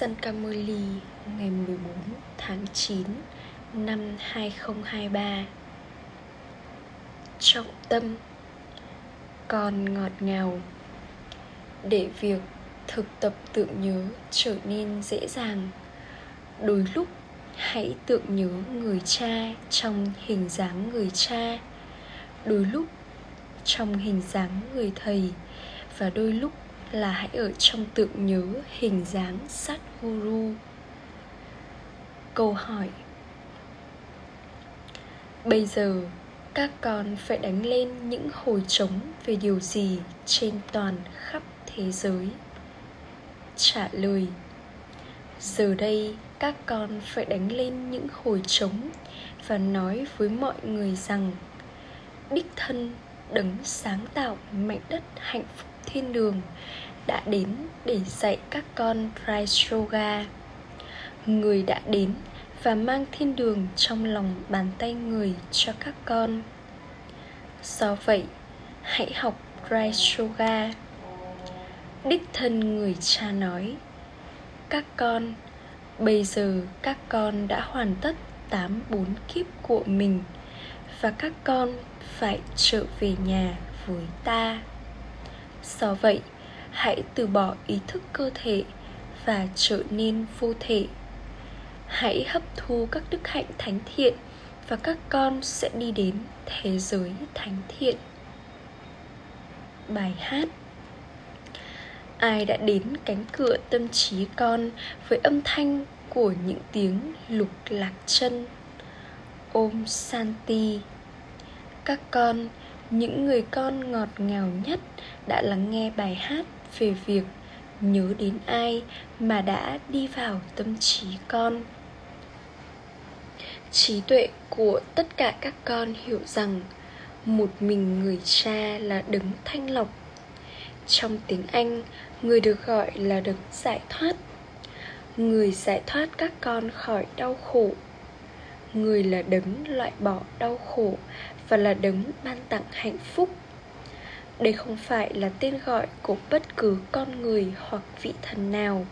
Sankamoli ngày 14 tháng 9 năm 2023 Trọng tâm Còn ngọt ngào. Để việc thực tập tưởng nhớ trở nên dễ dàng, Đôi lúc hãy tưởng nhớ người cha trong hình dáng người cha, Đôi lúc trong hình dáng người thầy Và đôi lúc là hãy ở trong tượng nhớ hình dáng sát guru câu hỏi. Bây giờ, các con phải đánh lên những hồi trống về điều gì trên toàn khắp thế giới? Trả lời. Giờ đây, các con phải đánh lên những hồi trống và nói với mọi người rằng, đích thân, đấng sáng tạo mảnh đất hạnh phúc thiên đường đã đến để dạy các con Raisroga Người đã đến và mang thiên đường trong lòng bàn tay người cho các con. Do vậy, hãy học Raisroga Đích thân người cha nói Các con, bây giờ các con đã hoàn tất tám bốn kiếp của mình Và các con phải trở về nhà với ta. Do vậy hãy từ bỏ ý thức cơ thể và trở nên vô thể. Hãy hấp thu các đức hạnh thánh thiện và các con sẽ đi đến thế giới thánh thiện. Bài hát ai đã đến cánh cửa tâm trí con với âm thanh của những tiếng lục lạc chân? Ôm santi các con, những người con ngọt ngào nhất đã lắng nghe bài hát về việc nhớ đến ai mà đã đi vào tâm trí con. Trí tuệ của tất cả các con hiểu rằng một mình người cha là đấng thanh lọc. Trong tiếng anh, người được gọi là đấng giải thoát. Người giải thoát các con khỏi đau khổ. Người là đấng loại bỏ đau khổ và là đấng ban tặng hạnh phúc đây không phải là tên gọi của bất cứ con người hoặc vị thần nào.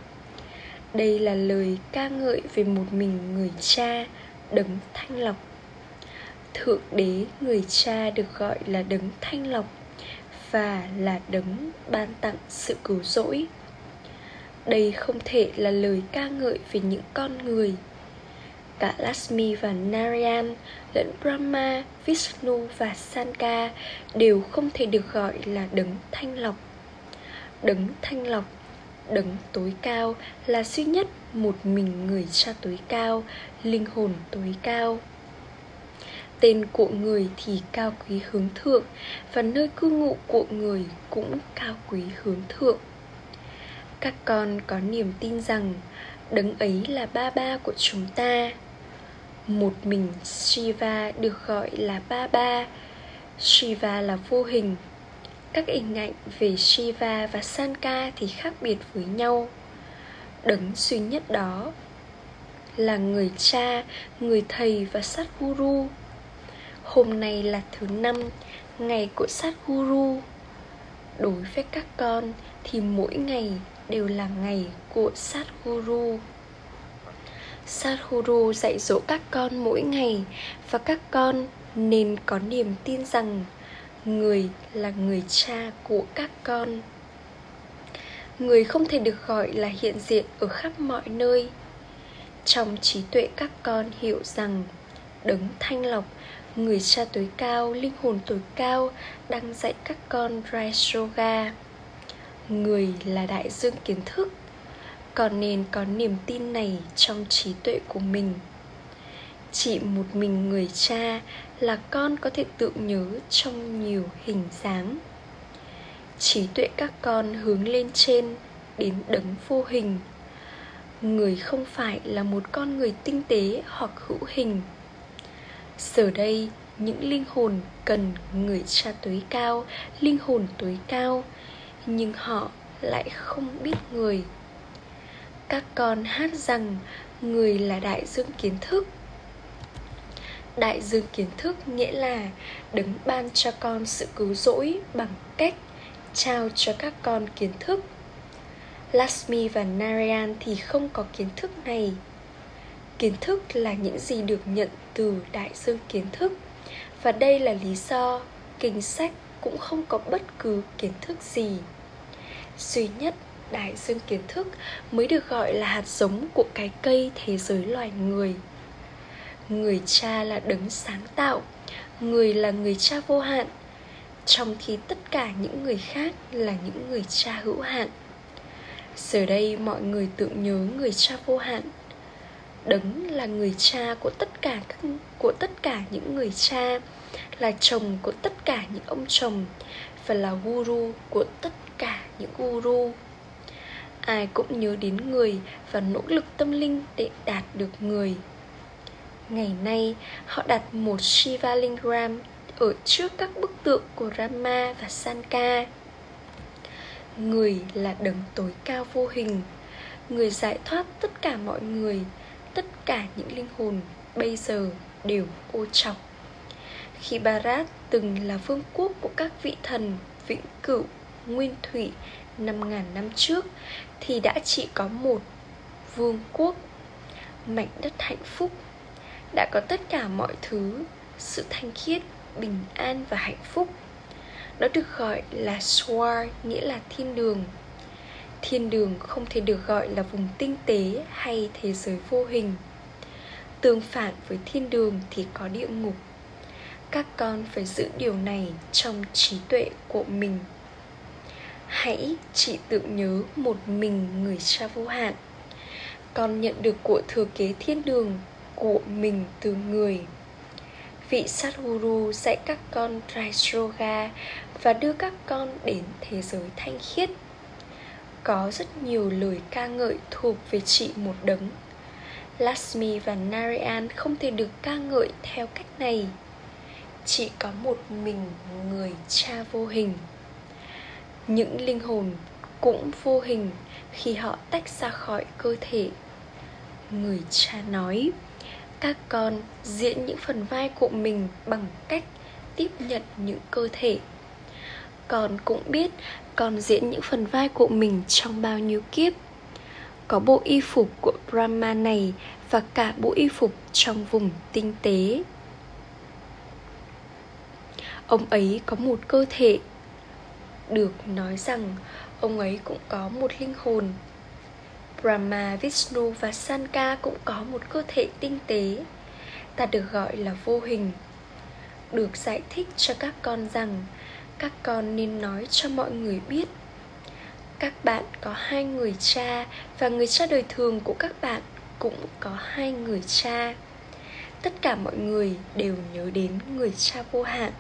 Đây là lời ca ngợi về một mình người cha đấng thanh lọc. Thượng đế người cha được gọi là đấng thanh lọc và là đấng ban tặng sự cứu rỗi. Đây không thể là lời ca ngợi về những con người cả Lakshmi và Narayan lẫn Brahma, Vishnu và Sanka đều không thể được gọi là đấng thanh lọc. Đấng thanh lọc, đấng tối cao là duy nhất một mình người cha tối cao, linh hồn tối cao. Tên của người thì cao quý hướng thượng và nơi cư ngụ của người cũng cao quý hướng thượng. Các con có niềm tin rằng đấng ấy là ba ba của chúng ta một mình Shiva được gọi là Ba Ba. Shiva là vô hình. Các hình ảnh về Shiva và Sanka thì khác biệt với nhau. Đấng duy nhất đó là người cha, người thầy và sát guru Hôm nay là thứ năm, ngày của sát guru Đối với các con thì mỗi ngày đều là ngày của sát guru Sadhguru dạy dỗ các con mỗi ngày và các con nên có niềm tin rằng người là người cha của các con. Người không thể được gọi là hiện diện ở khắp mọi nơi. Trong trí tuệ các con hiểu rằng đấng thanh lọc, người cha tối cao, linh hồn tối cao đang dạy các con Raja người là đại dương kiến thức còn nên có niềm tin này trong trí tuệ của mình. Chỉ một mình người cha là con có thể tượng nhớ trong nhiều hình dáng. Trí tuệ các con hướng lên trên đến đấng vô hình. Người không phải là một con người tinh tế hoặc hữu hình. Giờ đây, những linh hồn cần người cha tối cao, linh hồn tối cao, nhưng họ lại không biết người các con hát rằng người là đại dương kiến thức. Đại dương kiến thức nghĩa là đấng ban cho con sự cứu rỗi bằng cách trao cho các con kiến thức. Lasmi và Narayan thì không có kiến thức này. Kiến thức là những gì được nhận từ đại dương kiến thức. Và đây là lý do kinh sách cũng không có bất cứ kiến thức gì. Duy nhất đại dương kiến thức mới được gọi là hạt giống của cái cây thế giới loài người. Người cha là đấng sáng tạo, người là người cha vô hạn, trong khi tất cả những người khác là những người cha hữu hạn. Giờ đây mọi người tưởng nhớ người cha vô hạn. Đấng là người cha của tất cả các, của tất cả những người cha, là chồng của tất cả những ông chồng và là guru của tất cả những guru ai cũng nhớ đến người và nỗ lực tâm linh để đạt được người. Ngày nay họ đặt một shiva lingram ở trước các bức tượng của rama và sanka. Người là đấng tối cao vô hình người giải thoát tất cả mọi người tất cả những linh hồn bây giờ đều ô trọng. Khi Bharat từng là vương quốc của các vị thần vĩnh cửu, nguyên thủy 5.000 năm trước thì đã chỉ có một vương quốc, mảnh đất hạnh phúc, đã có tất cả mọi thứ, sự thanh khiết, bình an và hạnh phúc. Nó được gọi là swar, nghĩa là thiên đường. Thiên đường không thể được gọi là vùng tinh tế hay thế giới vô hình. Tương phản với thiên đường thì có địa ngục. Các con phải giữ điều này trong trí tuệ của mình hãy chỉ tự nhớ một mình người cha vô hạn. Con nhận được của thừa kế thiên đường, của mình từ người. Vị sát guru dạy các con Raisroga và đưa các con đến thế giới thanh khiết. Có rất nhiều lời ca ngợi thuộc về chị một đấng. Lasmi và Narayan không thể được ca ngợi theo cách này. Chỉ có một mình người cha vô hình những linh hồn cũng vô hình khi họ tách ra khỏi cơ thể. Người cha nói, các con diễn những phần vai của mình bằng cách tiếp nhận những cơ thể. Con cũng biết con diễn những phần vai của mình trong bao nhiêu kiếp. Có bộ y phục của brahma này và cả bộ y phục trong vùng tinh tế. Ông ấy có một cơ thể được nói rằng ông ấy cũng có một linh hồn. Brahma, Vishnu và Sanka cũng có một cơ thể tinh tế. Ta được gọi là vô hình. Được giải thích cho các con rằng Các con nên nói cho mọi người biết. Các bạn có hai người cha Và người cha đời thường của các bạn cũng có hai người cha. Tất cả mọi người đều nhớ đến người cha vô hạn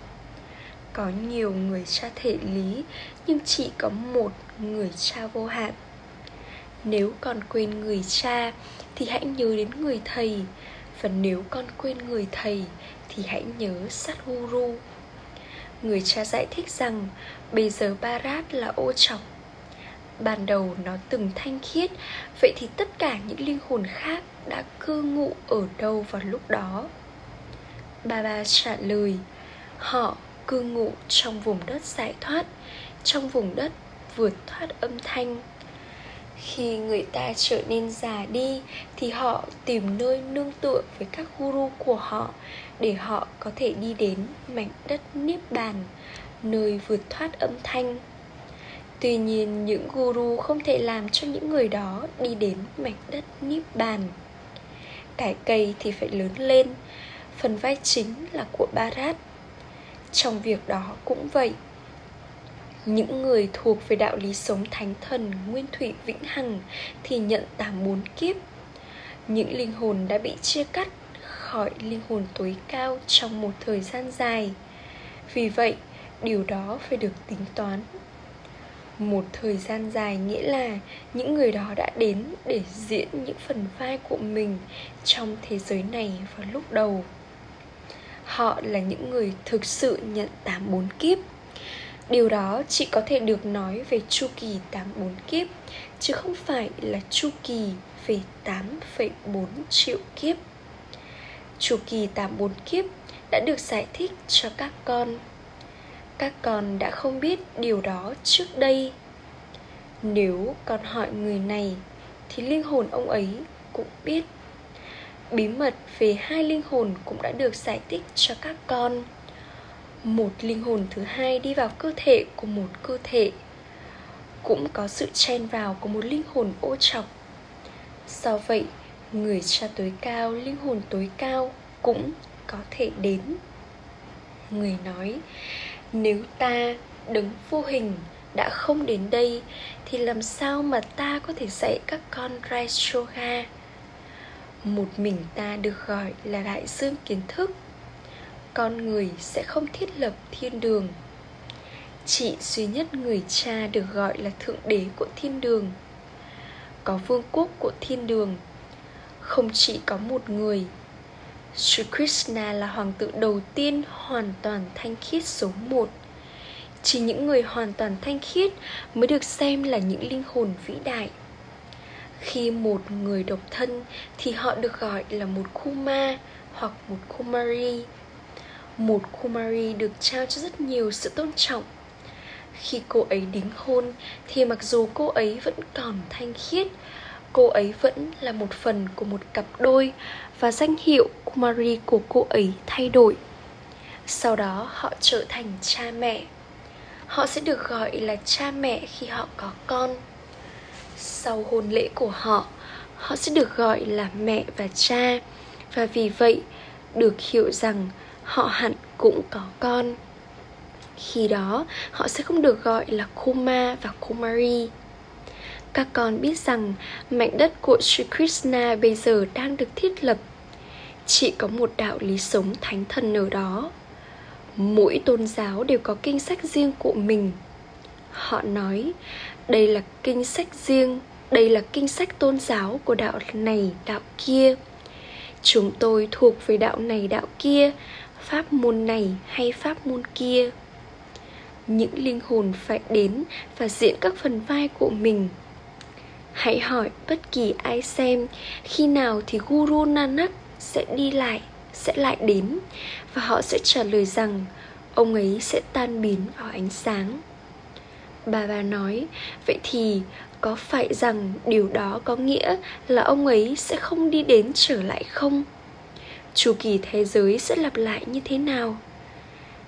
có nhiều người cha thể lý, nhưng chỉ có một người cha vô hạn. Nếu con quên người cha thì hãy nhớ đến người thầy. Và nếu con quên người thầy, thì hãy nhớ sát guru người cha giải thích rằng, bây giờ barat là ô trọc ban đầu nó từng thanh khiết, vậy thì tất cả những linh hồn khác đã cư ngụ ở đâu vào lúc đó? Baba trả lời, Họ cư ngụ trong vùng đất giải thoát, trong vùng đất vượt thoát âm thanh. Khi người ta trở nên già đi, thì họ tìm nơi nương tựa với các guru của họ để họ có thể đi đến mảnh đất niết bàn, nơi vượt thoát âm thanh. Tuy nhiên, những guru không thể làm cho những người đó đi đến mảnh đất niết bàn. Cái cây thì phải lớn lên, phần vai chính là của barat trong việc đó cũng vậy, những người thuộc về đạo lý sống thánh thần nguyên thủy vĩnh hằng thì nhận tám bốn kiếp. Những linh hồn đã bị chia cắt khỏi linh hồn tối cao trong một thời gian dài. Vì vậy, điều đó phải được tính toán. Một thời gian dài nghĩa là những người đó đã đến để diễn những phần vai của mình trong thế giới này vào lúc đầu họ là những người thực sự nhận tám bốn kiếp. Điều đó chỉ có thể được nói về chu kỳ 84 kiếp Chứ không phải là chu kỳ về 8,4 triệu kiếp. Chu kỳ 84 kiếp đã được giải thích cho các con. Các con đã không biết điều đó trước đây. Nếu con hỏi người này thì linh hồn ông ấy cũng biết bí mật về hai linh hồn cũng đã được giải thích cho các con. Một linh hồn thứ hai đi vào cơ thể của một cơ thể, cũng có sự chen vào của một linh hồn ô trọc. Do vậy, người cha tối cao, linh hồn tối cao cũng có thể đến. Người nói, nếu ta đứng vô hình đã không đến đây, thì làm sao mà ta có thể dạy các con Raishoga một mình ta được gọi là đại dương kiến thức. Con người sẽ không thiết lập thiên đường. Chỉ duy nhất người cha được gọi là thượng đế của thiên đường. Có vương quốc của thiên đường. Không chỉ có một người. Sri Krishna là hoàng tử đầu tiên hoàn toàn thanh khiết số một. Chỉ những người hoàn toàn thanh khiết mới được xem là những linh hồn vĩ đại. Khi một người độc thân thì họ được gọi là một Kuma hoặc một Kumari Một Kumari được trao cho rất nhiều sự tôn trọng Khi cô ấy đính hôn thì mặc dù cô ấy vẫn còn thanh khiết, cô ấy vẫn là một phần của một cặp đôi và danh hiệu Kumari của cô ấy thay đổi. Sau đó họ trở thành cha mẹ. Họ sẽ được gọi là cha mẹ khi họ có con. Sau hôn lễ của họ, họ sẽ được gọi là mẹ và cha. Và vì vậy được hiểu rằng họ hẳn cũng có con. Khi đó, họ sẽ không được gọi là Kuma và Kumari các con biết rằng mảnh đất của Sri Krishna bây giờ đang được thiết lập. Chỉ có một đạo lý sống thánh thần ở đó. Mỗi tôn giáo đều có kinh sách riêng của mình. Họ nói đây là kinh sách riêng Đây là kinh sách tôn giáo của đạo này, đạo kia. Chúng tôi thuộc về đạo này, đạo kia Pháp môn này hay pháp môn kia. Những linh hồn phải đến và diễn các phần vai của mình. Hãy hỏi bất kỳ ai xem khi nào thì Guru Nanak sẽ đi lại, sẽ lại đến và họ sẽ trả lời rằng ông ấy sẽ tan biến vào ánh sáng. Bà bà nói, vậy thì có phải rằng điều đó có nghĩa là ông ấy sẽ không đi đến trở lại không? Chu kỳ thế giới sẽ lặp lại như thế nào?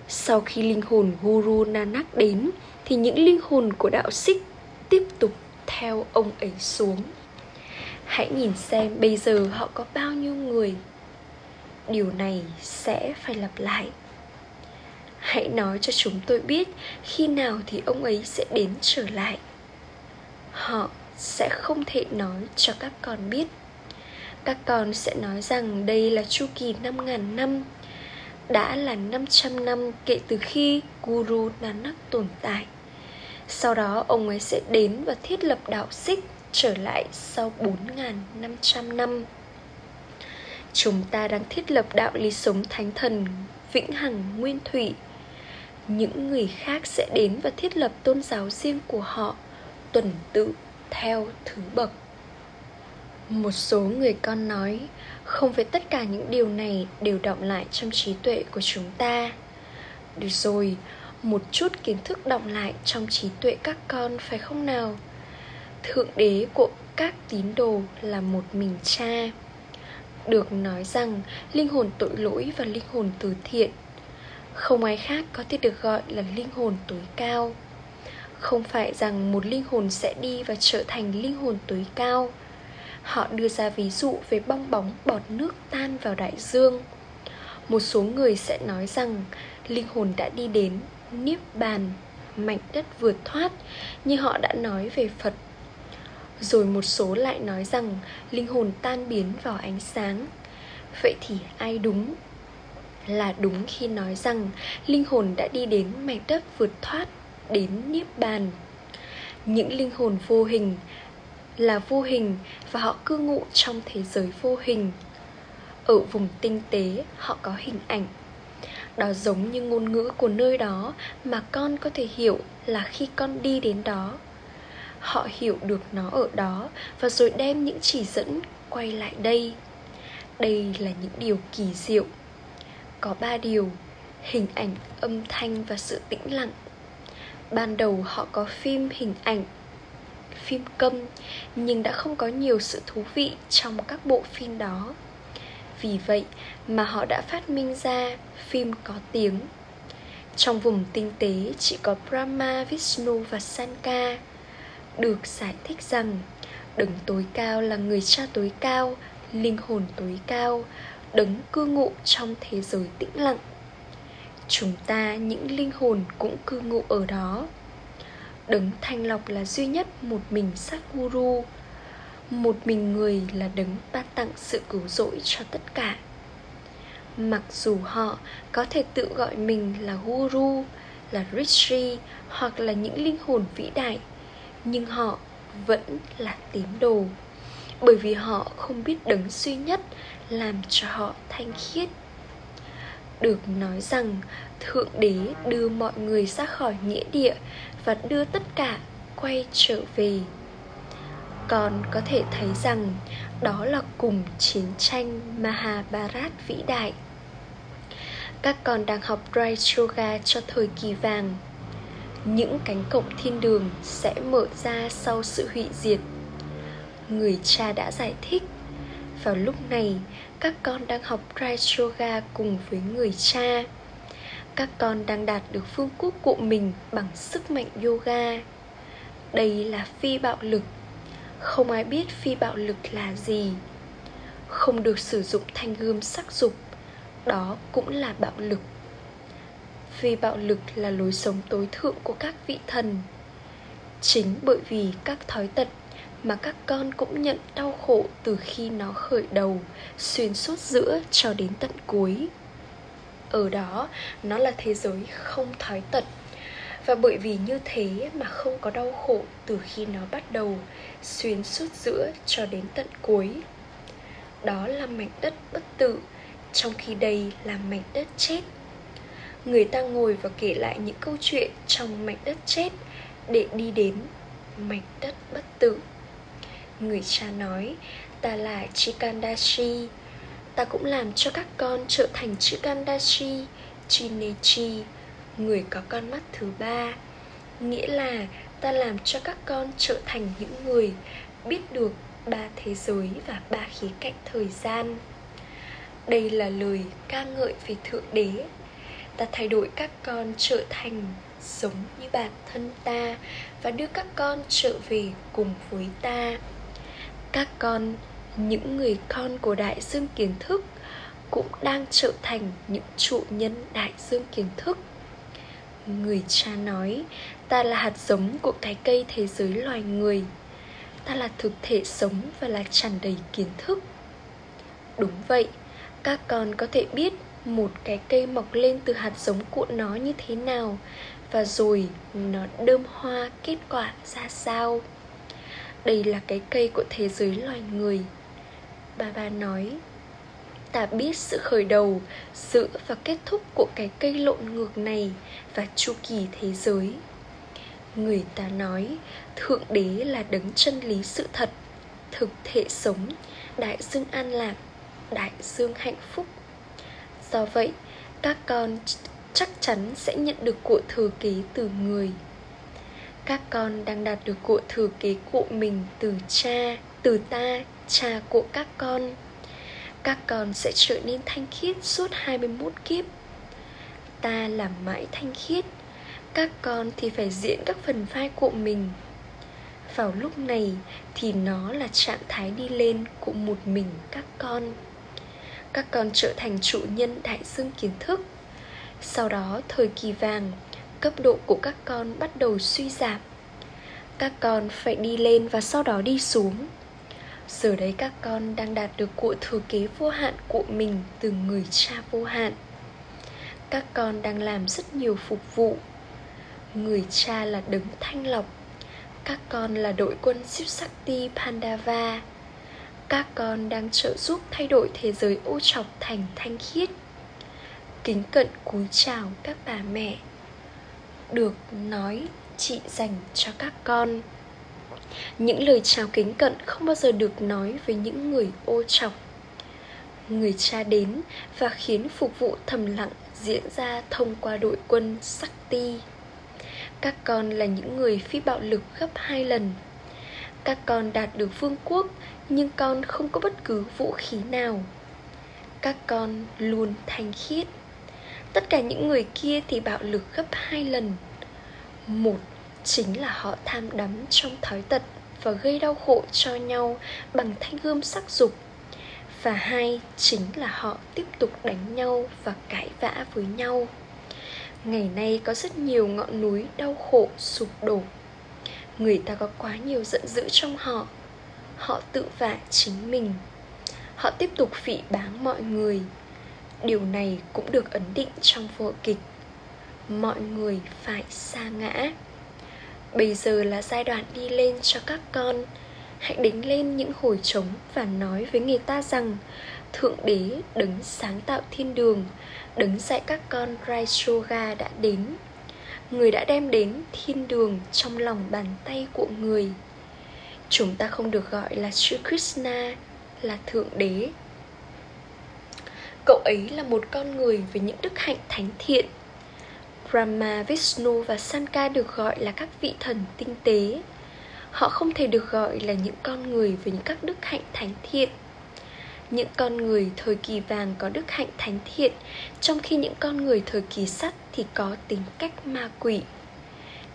Sau khi linh hồn Guru Nanak đến thì những linh hồn của đạo Sikh tiếp tục theo ông ấy xuống hãy nhìn xem bây giờ họ có bao nhiêu người điều này sẽ phải lặp lại hãy nói cho chúng tôi biết khi nào thì ông ấy sẽ đến trở lại. Họ sẽ không thể nói cho các con biết. Các con sẽ nói rằng đây là chu kỳ 5.000 năm, Đã là 500 năm kể từ khi Guru Nanak tồn tại. Sau đó, ông ấy sẽ đến và thiết lập đạo xích trở lại sau 4.500 năm. Chúng ta đang thiết lập đạo lý sống thánh thần vĩnh hằng nguyên thủy. Những người khác sẽ đến và thiết lập tôn giáo riêng của họ Tuần tự theo thứ bậc. Một số người con nói Không phải tất cả những điều này đều động lại trong trí tuệ của chúng ta. Được rồi, một chút kiến thức động lại trong trí tuệ các con phải không nào? Thượng đế của các tín đồ là một mình cha. Được nói rằng linh hồn tội lỗi và linh hồn từ thiện không ai khác có thể được gọi là linh hồn tối cao. Không phải rằng một linh hồn sẽ đi và trở thành linh hồn tối cao. Họ đưa ra ví dụ về bong bóng bọt nước tan vào đại dương. Một số người sẽ nói rằng linh hồn đã đi đến niết bàn, mảnh đất vượt thoát, như họ đã nói về phật. Rồi một số lại nói rằng linh hồn tan biến vào ánh sáng. Vậy thì ai đúng? Là đúng khi nói rằng linh hồn đã đi đến mảnh đất vượt thoát, đến niết bàn. Những linh hồn vô hình là vô hình và họ cư ngụ trong thế giới vô hình. Ở vùng tinh tế, họ có hình ảnh. Đó giống như ngôn ngữ của nơi đó mà con có thể hiểu là khi con đi đến đó. Họ hiểu được nó ở đó và rồi đem những chỉ dẫn quay lại đây. Đây là những điều kỳ diệu có ba điều, hình ảnh âm thanh và sự tĩnh lặng. Ban đầu họ có phim hình ảnh, phim câm, nhưng đã không có nhiều sự thú vị trong các bộ phim đó. Vì vậy mà họ đã phát minh ra phim có tiếng. Trong vùng tinh tế chỉ có brahma, vishnu và sanka được giải thích rằng đấng tối cao là người cha tối cao, linh hồn tối cao đấng cư ngụ trong thế giới tĩnh lặng. Chúng ta, những linh hồn cũng cư ngụ ở đó. Đấng thanh lọc là duy nhất một mình sát guru, một mình người là đấng ban tặng sự cứu rỗi cho tất cả. Mặc dù họ có thể tự gọi mình là guru, là rishi hoặc là những linh hồn vĩ đại, nhưng họ vẫn là tín đồ, bởi vì họ không biết đấng duy nhất làm cho họ thanh khiết được nói rằng, thượng đế đưa mọi người ra khỏi nghĩa địa và đưa tất cả quay trở về còn có thể thấy rằng, đó là cùng chiến tranh Mahabharat vĩ đại. Các con đang học Dry Yoga cho thời kỳ vàng. Những cánh cổng thiên đường sẽ mở ra sau sự hủy diệt. Người cha đã giải thích. Vào lúc này, các con đang học Christ Yoga cùng với người cha. Các con đang đạt được phương quốc của mình bằng sức mạnh yoga. Đây là phi bạo lực không ai biết phi bạo lực là gì không được sử dụng thanh gươm sắc dục đó cũng là bạo lực phi bạo lực là lối sống tối thượng của các vị thần chính bởi vì các thói tật mà các con cũng nhận đau khổ từ khi nó khởi đầu, xuyên suốt giữa cho đến tận cuối. Ở đó, nó là thế giới không thói tật và bởi vì như thế mà không có đau khổ từ khi nó bắt đầu, xuyên suốt giữa cho đến tận cuối. Đó là mảnh đất bất tử, trong khi đây là mảnh đất chết. Người ta ngồi và kể lại những câu chuyện trong mảnh đất chết để đi đến mảnh đất bất tử người cha nói, ta là chikandashi. Ta cũng làm cho các con trở thành chikandashi chinechi người có con mắt thứ ba. Nghĩa là ta làm cho các con trở thành những người biết được ba thế giới và ba khía cạnh thời gian. Đây là lời ca ngợi về thượng đế. Ta thay đổi các con trở thành giống như bản thân ta và đưa các con trở về cùng với ta các con, những người con của đại dương kiến thức cũng đang trở thành những trụ nhân đại dương kiến thức. Người cha nói, ta là hạt giống của cái cây thế giới loài người. Ta là thực thể sống và là tràn đầy kiến thức. Đúng vậy, các con có thể biết một cái cây mọc lên từ hạt giống của nó như thế nào và rồi nó đơm hoa kết quả ra sao đây là cái cây của thế giới loài người. Bà bà nói, ta biết sự khởi đầu, sự và kết thúc của cái cây lộn ngược này và chu kỳ thế giới. Người ta nói, thượng đế là đấng chân lý sự thật, thực thể sống, đại dương an lạc, đại dương hạnh phúc. Do vậy, các con chắc chắn sẽ nhận được của thừa kế từ người các con đang đạt được cội thừa kế cụ mình từ cha, từ ta, cha của các con. Các con sẽ trở nên thanh khiết suốt 21 kiếp. Ta làm mãi thanh khiết. Các con thì phải diễn các phần vai của mình. Vào lúc này thì nó là trạng thái đi lên của một mình các con. Các con trở thành chủ nhân đại dương kiến thức. Sau đó, thời kỳ vàng Cấp độ của các con bắt đầu suy giảm. Các con phải đi lên và sau đó đi xuống. Giờ đấy các con đang đạt được cụ thừa kế vô hạn của mình từ người cha vô hạn. Các con đang làm rất nhiều phục vụ. Người cha là đấng thanh lọc. Các con là đội quân Sipsakti Pandava. Các con đang trợ giúp thay đổi thế giới ô trọc thành thanh khiết. Kính cận cúi chào các bà mẹ. Được nói chị dành cho các con những lời chào kính cận không bao giờ được nói với những người ô trọc người cha đến và khiến phục vụ thầm lặng diễn ra thông qua đội quân sắc ti. Các con là những người phi bạo lực gấp hai lần. các con đạt được vương quốc, nhưng con không có bất cứ vũ khí nào các con luôn thanh khiết tất cả những người kia thì bạo lực gấp hai lần. Một chính là họ tham đắm trong thói tật và gây đau khổ cho nhau bằng thanh gươm sắc dục. Và hai chính là họ tiếp tục đánh nhau và cãi vã với nhau. Ngày nay có rất nhiều ngọn núi đau khổ sụp đổ. Người ta có quá nhiều giận dữ trong họ. Họ tự vả chính mình. Họ tiếp tục phỉ báng mọi người điều này cũng được ấn định trong vở kịch. Mọi người phải xa ngã. Bây giờ là giai đoạn đi lên cho các con. Hãy đánh lên những hồi trống và nói với người ta rằng, thượng đế đứng sáng tạo thiên đường, đứng dạy các con Raishoga đã đến. Người đã đem đến thiên đường trong lòng bàn tay của người. Chúng ta không được gọi là chữ krishna, là thượng đế cậu ấy là một con người với những đức hạnh thánh thiện. Brahma, vishnu và sanka được gọi là các vị thần tinh tế. Họ không thể được gọi là những con người với những các đức hạnh thánh thiện. Những con người thời kỳ vàng có đức hạnh thánh thiện, trong khi những con người thời kỳ sắt thì có tính cách ma quỷ.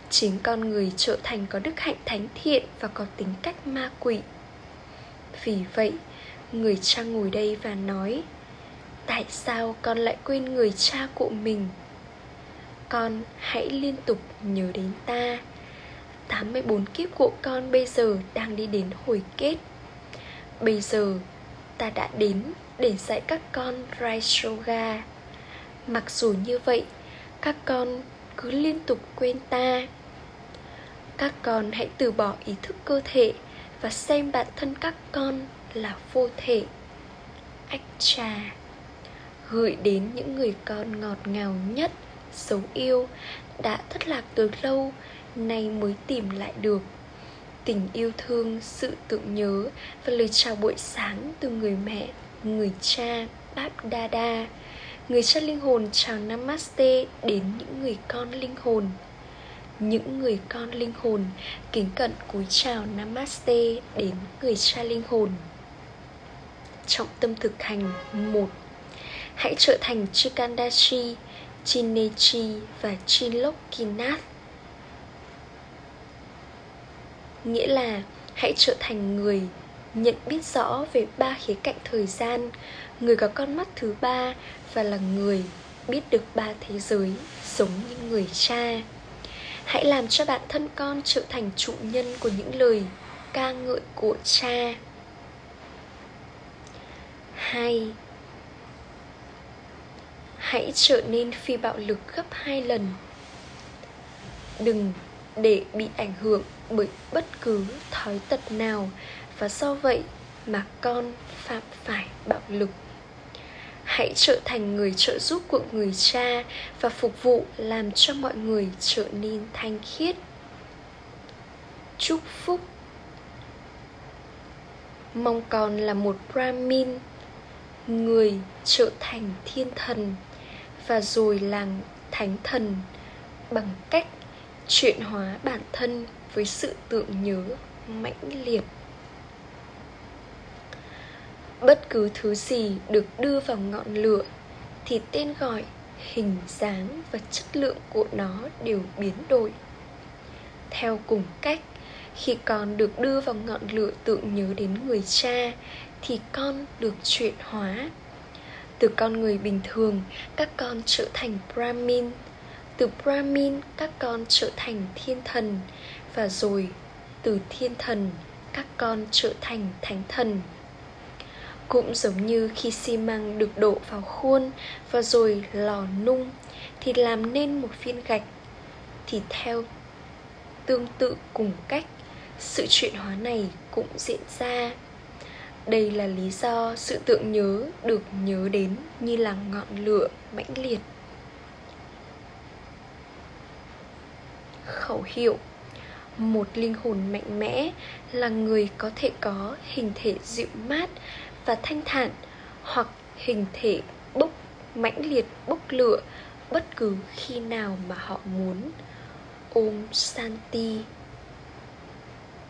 Chính con người trở thành có đức hạnh thánh thiện và có tính cách ma quỷ. Vì vậy, người cha ngồi đây và nói tại sao con lại quên người cha của mình? Con hãy liên tục nhớ đến ta. 84 kiếp của con bây giờ đang đi đến hồi kết. Bây giờ ta đã đến để dạy các con Raishoga. Mặc dù như vậy, các con cứ liên tục quên ta. Các con hãy từ bỏ ý thức cơ thể Và xem bản thân các con là vô thể. Ách trà Gửi đến những người con ngọt ngào nhất Dấu yêu Đã thất lạc từ lâu Nay mới tìm lại được. Tình yêu thương, sự tưởng nhớ và lời chào buổi sáng từ người mẹ, người cha, Báp Đa Người cha linh hồn chào Namaste đến những người con linh hồn. Những người con linh hồn kính cận cúi chào Namaste đến người cha linh hồn. Trọng tâm thực hành một Hãy trở thành Chikandashi, Chinechi và Chilokinath nghĩa là hãy trở thành người nhận biết rõ về ba khía cạnh thời gian. Người có con mắt thứ ba và là người biết được ba thế giới giống như người cha. Hãy làm cho bản thân con trở thành chủ nhân của những lời ca ngợi của cha. Hai hãy trở nên phi bạo lực gấp hai lần. Đừng để bị ảnh hưởng bởi bất cứ thói tật nào và do vậy mà con phạm phải bạo lực. Hãy trở thành người trợ giúp của người cha và phục vụ làm cho mọi người trở nên thanh khiết. Chúc phúc. Mong con là một brahmin, người trở thành thiên thần và rồi làng thánh thần bằng cách chuyển hóa bản thân với sự tưởng nhớ mãnh liệt. Bất cứ thứ gì được đưa vào ngọn lửa thì tên gọi, hình dáng và chất lượng của nó đều biến đổi. Theo cùng cách, khi con được đưa vào ngọn lửa tưởng nhớ đến người cha thì con được chuyển hóa từ con người bình thường, các con trở thành brahmin. Từ brahmin, các con trở thành thiên thần. Và rồi, từ thiên thần, các con trở thành thánh thần. Cũng giống như khi xi măng được đổ vào khuôn và rồi lò nung, thì làm nên một viên gạch. Thì theo tương tự cùng cách, sự chuyển hóa này cũng diễn ra đây là lý do sự tượng nhớ được nhớ đến như là ngọn lửa mãnh liệt. Khẩu hiệu, một linh hồn mạnh mẽ là người có thể có hình thể dịu mát và thanh thản hoặc hình thể bốc, mãnh liệt bốc lửa bất cứ khi nào mà họ muốn. Ôm santi